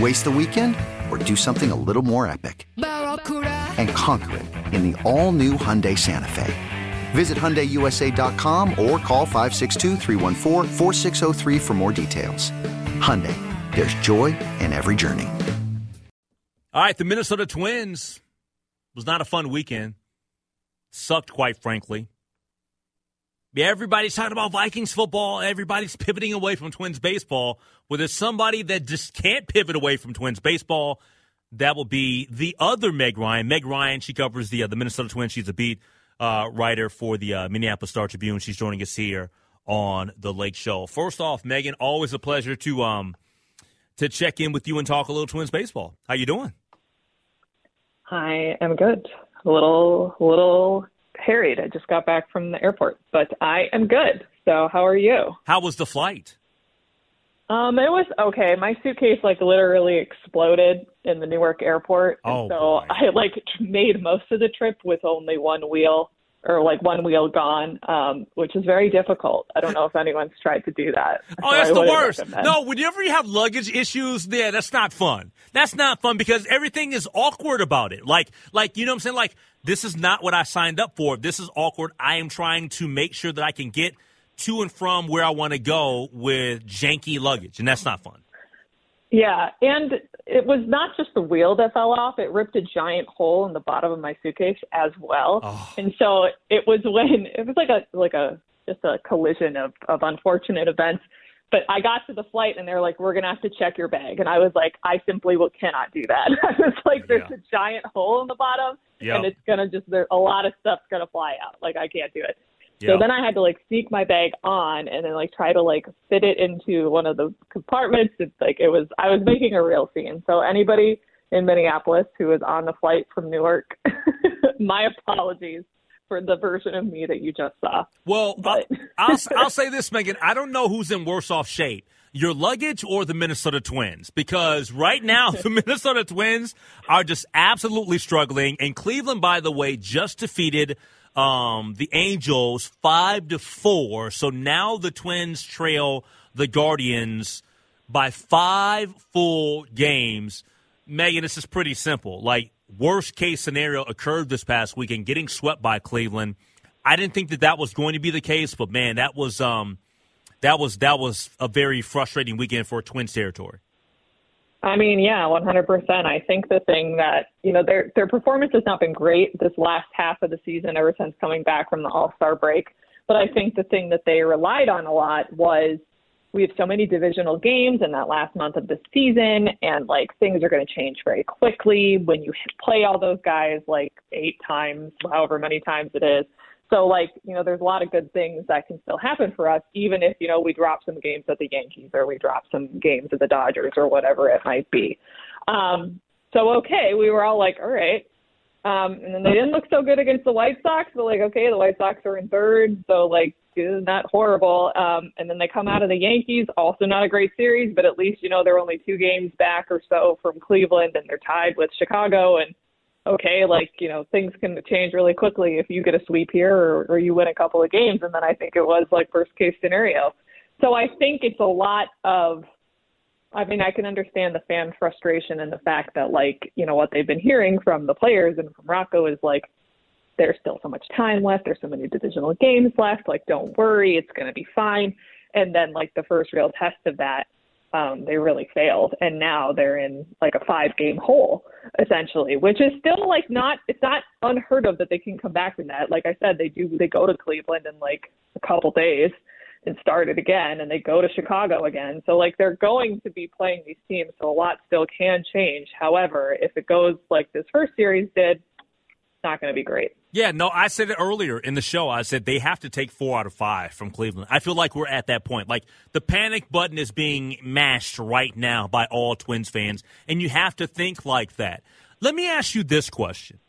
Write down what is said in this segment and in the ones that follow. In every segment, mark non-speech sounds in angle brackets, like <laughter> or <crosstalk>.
Waste the weekend or do something a little more epic? And conquer it in the all new Hyundai Santa Fe. Visit HyundaiUSA.com or call 562 for more details. Hyundai, there's joy in every journey. All right, the Minnesota Twins was not a fun weekend. Sucked, quite frankly. Everybody's talking about Vikings football. Everybody's pivoting away from Twins baseball. Well, there's somebody that just can't pivot away from Twins baseball. That will be the other Meg Ryan. Meg Ryan, she covers the uh, the Minnesota Twins. She's a beat uh, writer for the uh, Minneapolis Star Tribune. She's joining us here on the Lake Show. First off, Megan, always a pleasure to um to check in with you and talk a little Twins baseball. How you doing? I am good. A little, little harried. I just got back from the airport, but I am good. So, how are you? How was the flight? Um, it was okay. My suitcase like literally exploded in the Newark airport, oh, and so boy. I like made most of the trip with only one wheel or like one wheel gone, um, which is very difficult. I don't know if anyone's tried to do that. <laughs> Oh, so that's the worst. recommend. No, whenever you have luggage issues, yeah, that's not fun. That's not fun because everything is awkward about it. Like, like you know what I'm saying? Like, this is not what I signed up for. This is awkward. I am trying to make sure that I can get to and from where I want to go with janky luggage, and that's not fun. Yeah, and it was not just the wheel that fell off; it ripped a giant hole in the bottom of my suitcase as well. Oh. And so it was when <laughs> it was like a like a just a collision of of unfortunate events. But I got to the flight and they're like, "We're gonna have to check your bag," and I was like, "I simply will, cannot do that." <laughs> I was like, "There's Yeah. a giant hole in the bottom, Yep. and it's gonna just there a lot of stuff's gonna fly out. Like I can't do it." So then I had to like sneak my bag on and then like try to like fit it into one of the compartments. It's like it was I was making a real scene. So anybody in Minneapolis who was on the flight from Newark, <laughs> my apologies for the version of me that you just saw. Well, But- I'll, I'll say this, Megan. I don't know who's in worse off shape, your luggage or the Minnesota Twins, because right now <laughs> the Minnesota Twins are just absolutely struggling. And Cleveland, by the way, just defeated um, the Angels five to four. So now the Twins trail the Guardians by five full games. Megan, this is pretty simple. Like worst case scenario occurred this past weekend, getting swept by Cleveland. I didn't think that that was going to be the case, but man, that was um, that was that was a very frustrating weekend for Twins territory. I mean, yeah, 100%. I think the thing that, you know, their their performance has not been great this last half of the season ever since coming back from the All-Star break, but I think the thing that they relied on a lot was we have so many divisional games in that last month of the season and like things are going to change very quickly when you play all those guys like eight times, however many times it is. So like, you know, there's a lot of good things that can still happen for us, even if, you know, we drop some games at the Yankees or we drop some games at the Dodgers or whatever it might be. Um, so okay, we were all like, all right. Um, and then they didn't look so good against the White Sox, but like, okay, the White Sox are in third, so like it's not horrible. Um, and then they come out of the Yankees, also not a great series, but at least you know they're only two games back or so from Cleveland, and they're tied with Chicago. And okay, like you know things can change really quickly if you get a sweep here or, or you win a couple of games. And then I think it was like worst case scenario. So I think it's a lot of I mean, I can understand the fan frustration and the fact that, like, you know, what they've been hearing from the players and from Rocco is like, there's still so much time left. There's so many divisional games left. Like, don't worry, it's going to be fine. And then, like, the first real test of that, um, they really failed. And now they're in like a five game hole, essentially, which is still like not, it's not unheard of that they can come back from that. Like I said, they do, they go to Cleveland in like a couple days and start it again and they go to Chicago again. So like they're going to be playing these teams, so a lot still can change. However, if it goes like this first series did, not going to be great. Yeah, no, I said it earlier in the show. I said they have to take four out of five from Cleveland. I feel like we're at that point. Like the panic button is being mashed right now by all Twins fans, and you have to think like that. Let me ask you this question.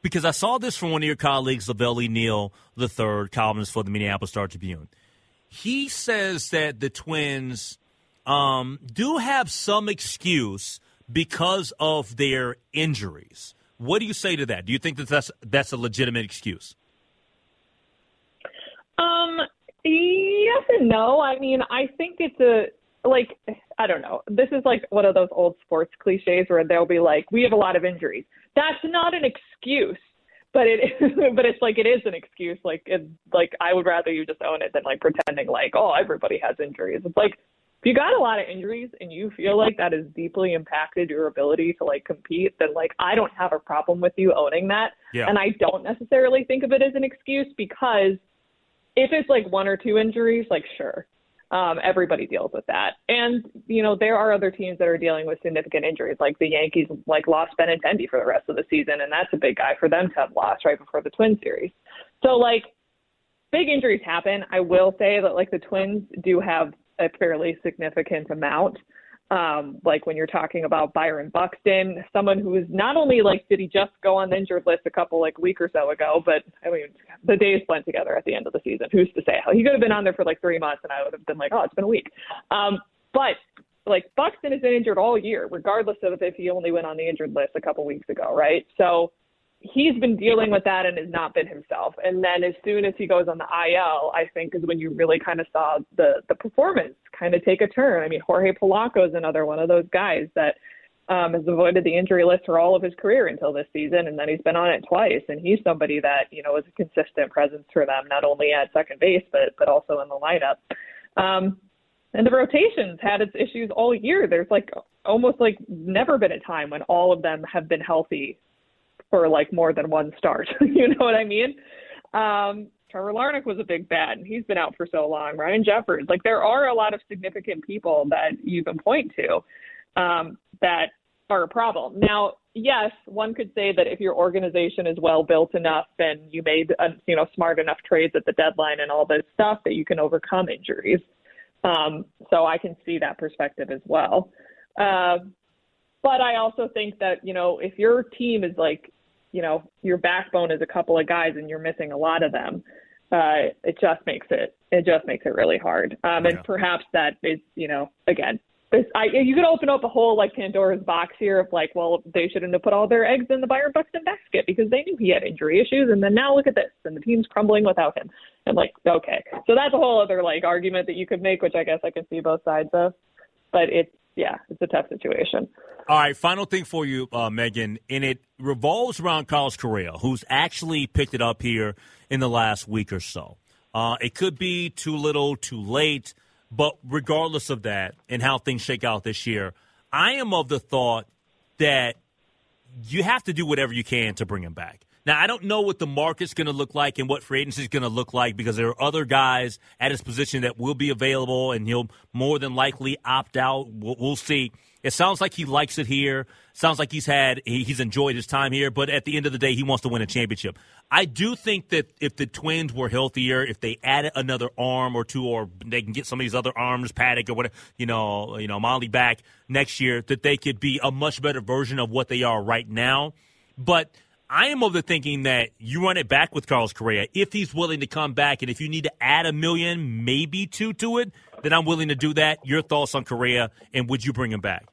Because I saw this from one of your colleagues, La Velle Neal III, columnist for the Minneapolis Star Tribune. He says that the Twins um, do have some excuse because of their injuries. What do you say to that? Do you think that that's that's a legitimate excuse? Um, yes and no. I mean, I think it's a like I don't know. This is like one of those old sports cliches where they'll be like, "We have a lot of injuries." That's not an excuse, but it is, <laughs> but it's like it is an excuse. Like it, like I would rather you just own it than like pretending like, "Oh, everybody has injuries." It's like if you got a lot of injuries and you feel like that has deeply impacted your ability to like compete, then like I don't have a problem with you owning that. Yeah. And I don't necessarily think of it as an excuse because if it's like one or two injuries, like sure. Um, everybody deals with that. And, you know, there are other teams that are dealing with significant injuries. Like the Yankees like lost Benintendi for the rest of the season and that's a big guy for them to have lost right before the twin series. So like big injuries happen. I will say that like the Twins do have a fairly significant amount. Um, like when you're talking about Byron Buxton, someone who is not only like did he just go on the injured list a couple like week or so ago, but I mean the days blend together at the end of the season. Who's to say? He could have been on there for like three months, and I would have been like, oh, it's been a week. Um, but like Buxton has been injured all year, regardless of if he only went on the injured list a couple weeks ago, right? So he's been dealing with that and has not been himself. And then as soon as he goes on the IL, I think is when you really kind of saw the the performance kind of take a turn. I mean, Jorge Polanco is another one of those guys that um, has avoided the injury list for all of his career until this season, and then he's been on it twice. And he's somebody that you know is a consistent presence for them, not only at second base but but also in the lineup. Um, and the rotations had its issues all year. There's like almost like never been a time when all of them have been healthy for like more than one start. <laughs> you know what I mean? Um, Trevor Larnach was a big bat, and he's been out for so long. Ryan Jeffers, like there are a lot of significant people that you can point to um, that are a problem. Now, yes, one could say that if your organization is well built enough and you made uh, you know smart enough trades at the deadline and all this stuff, that you can overcome injuries. Um, so I can see that perspective as well. Uh, but I also think that you know if your team is like you know your backbone is a couple of guys and you're missing a lot of them uh it just makes it it just makes it really hard um and Yeah. perhaps that is you know again this, I, you could open up a whole like Pandora's box here of like, well, they shouldn't have put all their eggs in the Byron Buxton basket because they knew he had injury issues, and then now look at this, and the team's crumbling without him. And like, okay, so that's a whole other like argument that you could make, which I guess I can see both sides of, but it's yeah, it's a tough situation. All right, final thing for you, uh, Megan, and it revolves around Carlos Correa, who's actually picked it up here in the last week or so. Uh, it could be too little, too late, but regardless of that and how things shake out this year, I am of the thought that you have to do whatever you can to bring him back. Now, I don't know what the market's going to look like and what free agency is going to look like because there are other guys at his position that will be available and he'll more than likely opt out. We'll, we'll see. It sounds like he likes it here. Sounds like he's had he, he's enjoyed his time here, but at the end of the day, he wants to win a championship. I do think that if the Twins were healthier, if they added another arm or two, or they can get some of these other arms, Paddack or whatever, you know, you know, Molly back next year, that they could be a much better version of what they are right now. But I am of the thinking that you run it back with Carlos Correa if he's willing to come back, and if you need to add a million, maybe two to it, then I'm willing to do that. Your thoughts on Correa, and would you bring him back?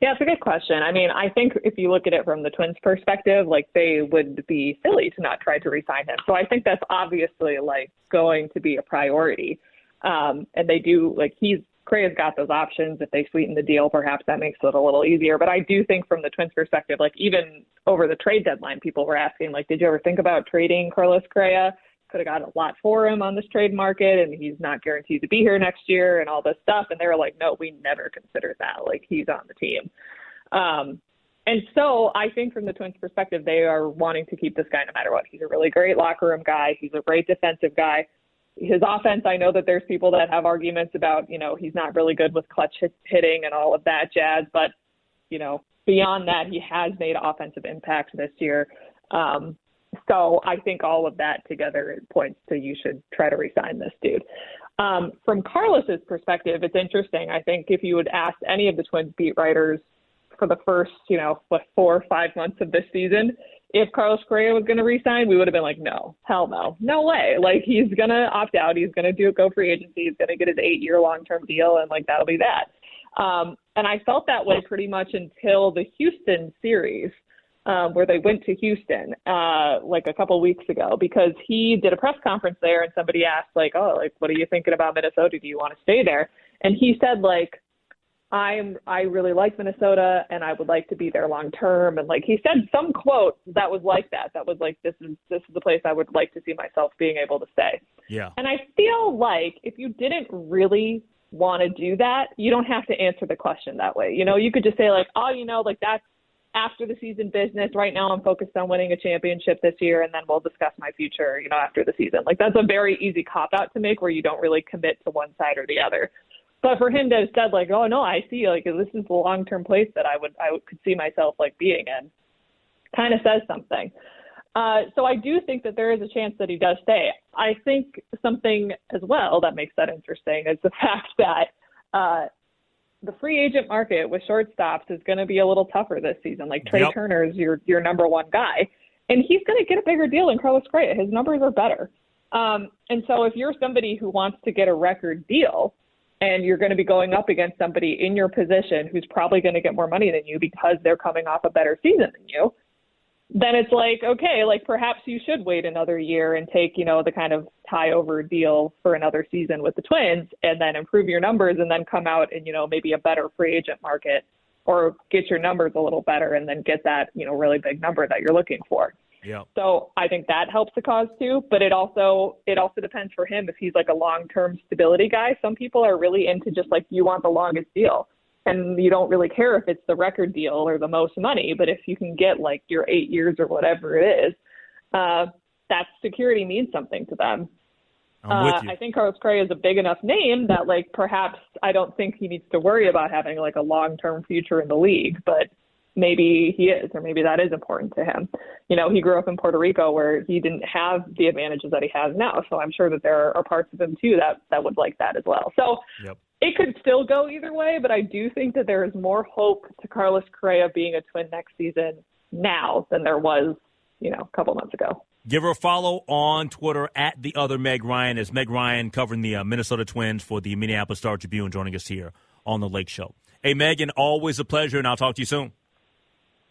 Yeah, it's a good question. I mean, I think if you look at it from the Twins' perspective, like they would be silly to not try to resign him. So I think that's obviously like going to be a priority. Um, and they do like he's Correa's got those options. If they sweeten the deal, perhaps that makes it a little easier. But I do think from the Twins' perspective, like even over the trade deadline, people were asking, like, did you ever think about trading Carlos Correa? Could have got a lot for him on this trade market, and he's not guaranteed to be here next year, and all this stuff. And they were like, no, we never considered that. Like he's on the team. Um, and so I think from the Twins' perspective, they are wanting to keep this guy no matter what. He's a really great locker room guy. He's a great defensive guy his offense, I know that there's people that have arguments about, you know, he's not really good with clutch hit, hitting and all of that jazz, but you know, beyond that, he has made offensive impact this year. Um, so I think all of that together points to you should try to resign this dude. Um, from Carlos's perspective, it's interesting. I think if you would ask any of the Twins beat writers for the first, you know, four or five months of this season, if Carlos Correa was going to resign, we would have been like, no, hell no, no way. Like he's going to opt out. He's going to do a go free agency. He's going to get his eight year long term deal, and like that'll be that. Um, and I felt that way pretty much until the Houston series, um, where they went to Houston uh, like a couple weeks ago, because he did a press conference there, and somebody asked like, oh, like what are you thinking about Minnesota? Do you want to stay there? And he said like I'm I really like Minnesota and I would like to be there long term and like he said some quote that was like that that was like this is this is the place I would like to see myself being able to stay. Yeah. And I feel like if you didn't really want to do that, you don't have to answer the question that way. You know, you could just say like, "Oh, you know, like that's after the season business. Right now I'm focused on winning a championship this year and then we'll discuss my future, you know, after the season." Like that's a very easy cop out to make where you don't really commit to one side or the other. But for him to have said like, oh no, I see like this is the long term place that I would I would, could see myself like being in, kind of says something. Uh, so I do think that there is a chance that he does stay. I think something as well that makes that interesting is the <laughs> fact that uh, the free agent market with shortstops is going to be a little tougher this season. Like Trey yep. Turner is your your number one guy, and he's going to get a bigger deal than Carlos Correa. His numbers are better. Um, and so if you're somebody who wants to get a record deal, and you're going to be going up against somebody in your position who's probably going to get more money than you because they're coming off a better season than you, then it's like, okay, like perhaps you should wait another year and take, you know, the kind of tie over deal for another season with the Twins and then improve your numbers and then come out in, you know, maybe a better free agent market or get your numbers a little better and then get that, you know, really big number that you're looking for. Yeah. So I think that helps the cause too. But it also it also depends for him if he's like a long term stability guy. Some people are really into just like you want the longest deal. And you don't really care if it's the record deal or the most money, but if you can get like your eight years or whatever it is, uh, that security means something to them. Uh, I think Carlos Correa is a big enough name that like perhaps I don't think he needs to worry about having like a long term future in the league, but maybe he is, or maybe that is important to him. You know, he grew up in Puerto Rico where he didn't have the advantages that he has now. So I'm sure that there are parts of him too that that would like that as well. So yep. it could still go either way, but I do think that there is more hope to Carlos Correa being a twin next season now than there was, you know, a couple months ago. Give her a follow on Twitter at the other Meg Ryan as Meg Ryan covering the uh, Minnesota Twins for the Minneapolis Star Tribune, joining us here on the Lake Show. Hey, Megan, always a pleasure, and I'll talk to you soon.